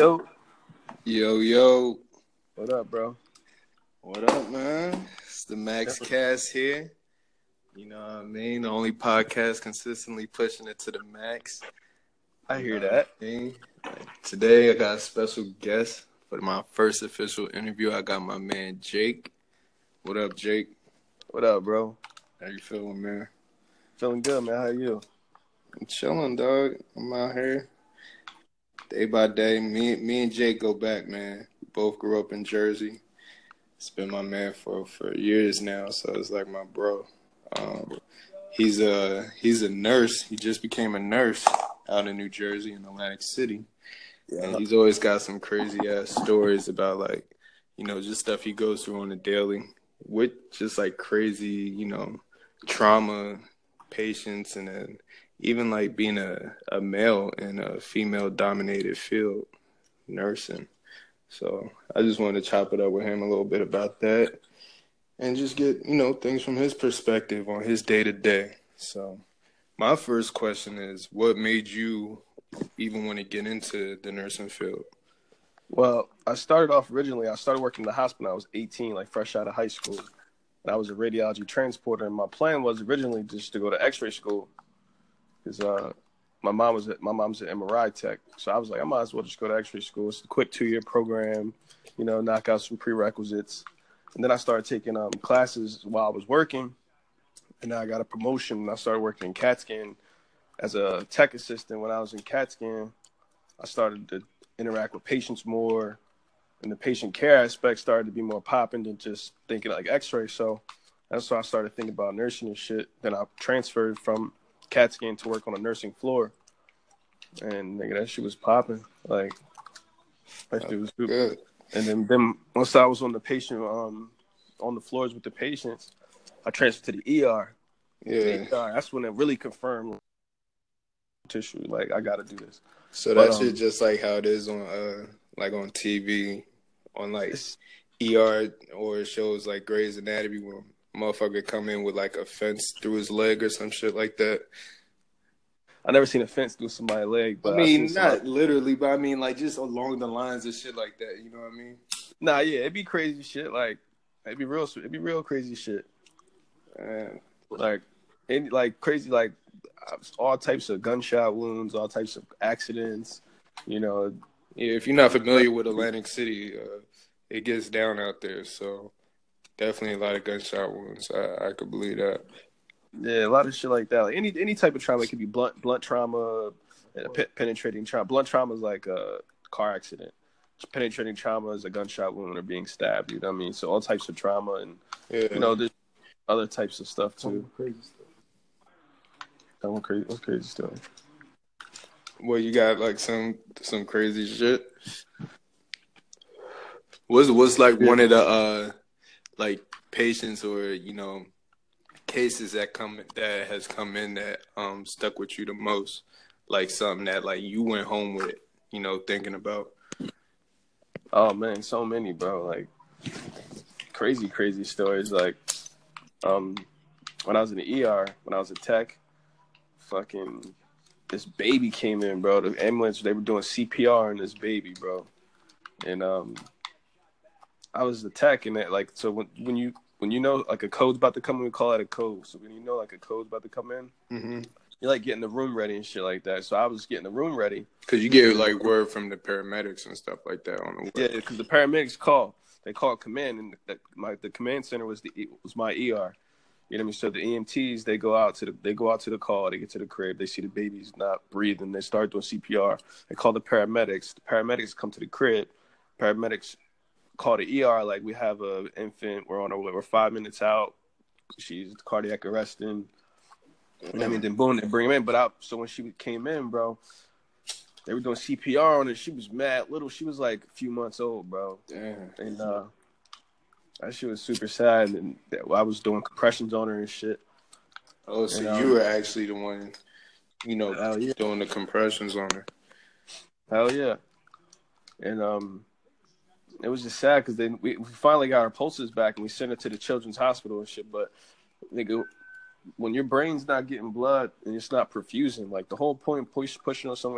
Yo, Yo, yo. what up, bro? What up, man? It's the Max Cast here. You know what I mean? The only podcast consistently pushing it to the max. I hear that. I mean? Today, I got a special guest for my first official interview. I got my man, Jake. What up, Jake? What up, bro? How you feeling, man? Feeling good, man. How you? I'm chilling, dog. I'm out here day by day. Me, me and Jake go back, man. We both grew up in Jersey. It's been my man for for years now, so it's like my bro. Um, he's a he's a nurse. He just became a nurse out in New Jersey in Atlantic City, and he's always got some crazy ass stories about like you know just stuff he goes through on a daily with just like crazy you know trauma patients and then even like being a, a male in a female dominated field nursing so i just wanted to chop it up with him a little bit about that and just get you know things from his perspective on his day to day so my first question is what made you even want to get into the nursing field Well, I started off originally. I started working in the hospital. I was 18, like fresh out of high school. And I was a radiology transporter, and my plan was originally just to go to X-ray school, because uh, my mom was at, my mom's an MRI tech. So I was like, I might as well just go to X-ray school. It's a quick two-year program, you know, knock out some prerequisites. And then I started taking um, classes while I was working, and I got a promotion. And I started working in CAT scan as a tech assistant. When I was in CAT scan, I started to interact with patients more and the patient care aspect started to be more popping than just thinking like x-ray so that's why i started thinking about nursing and shit then i transferred from cat scan to work on a nursing floor. And nigga, that shit was popping. Like that shit was super. good. And then, then once i was on the patient um on the floors with the patients i transferred to the er yeah. The ER, that's when it really confirmed tissue like i gotta do this. So But, that um, just like how it is on uh like on tv on like ER or shows like Grey's Anatomy where motherfucker come in with like a fence through his leg or some shit like that. I never seen a fence through somebody's leg, but I mean, not somebody- literally, but I mean like just along the lines of shit like that. You know what I mean? Nah, yeah, it'd be crazy shit. Like it'd be real, it'd be real crazy shit. Man, Like, any like crazy, like all types of gunshot wounds, all types of accidents. You know, yeah, if you're not familiar with Atlantic City, uh, it gets down out there. So definitely a lot of gunshot wounds. I, I could believe that. yeah, a lot of shit like that. Like any any type of trauma it could be blunt blunt trauma, pe- penetrating trauma. Blunt trauma is like a car accident. Penetrating trauma is a gunshot wound or being stabbed. You know what I mean? So all types of trauma and Yeah, you know there's other types of stuff too. crazy stuff. That one crazy, what's crazy stuff. well, you got like some some crazy shit. What's what's like one of the uh like patients or you know cases that come that has come in that um stuck with you the most, like something that like you went home with, you know, thinking about. Oh man, so many, bro. Like crazy, crazy stories. Like, um, when I was in the ER, when I was a tech, fucking this baby came in, bro. The ambulance, they were doing CPR on this baby, bro. And um, I was the tech, and that like, so when when you when you know like a code's about to come in, we call it a code. So when you know like a code's about to come in, Mm-hmm. you're like getting the room ready and shit like that. So I was getting the room ready. Cause you get like word from the paramedics and stuff like that on the Yeah, because the paramedics call. They call command, and the, my the command center was the was my ER. You know what I mean? So the EMTs they go out to the they go out to the call. They get to the crib. They see the baby's not breathing. They start doing CPR. They call the paramedics. The paramedics come to the crib. Paramedics call the ER like we have a infant. We're on our way. We're five minutes out. She's cardiac arresting. What I mean? Then boom, they bring him in. But I, so when she came in, bro, they were doing CPR on her. She was mad little. She was like a few months old, bro. Damn. And uh, that shit was super sad. And I was doing compressions on her and shit. Oh, so And, um, you were actually the one, you know, yeah. doing the compressions on her. Hell yeah. And um, it was just sad because then we, we finally got our pulses back and we sent it to the children's hospital and shit. But nigga, when your brain's not getting blood and it's not perfusing, like the whole point push, pushing on someone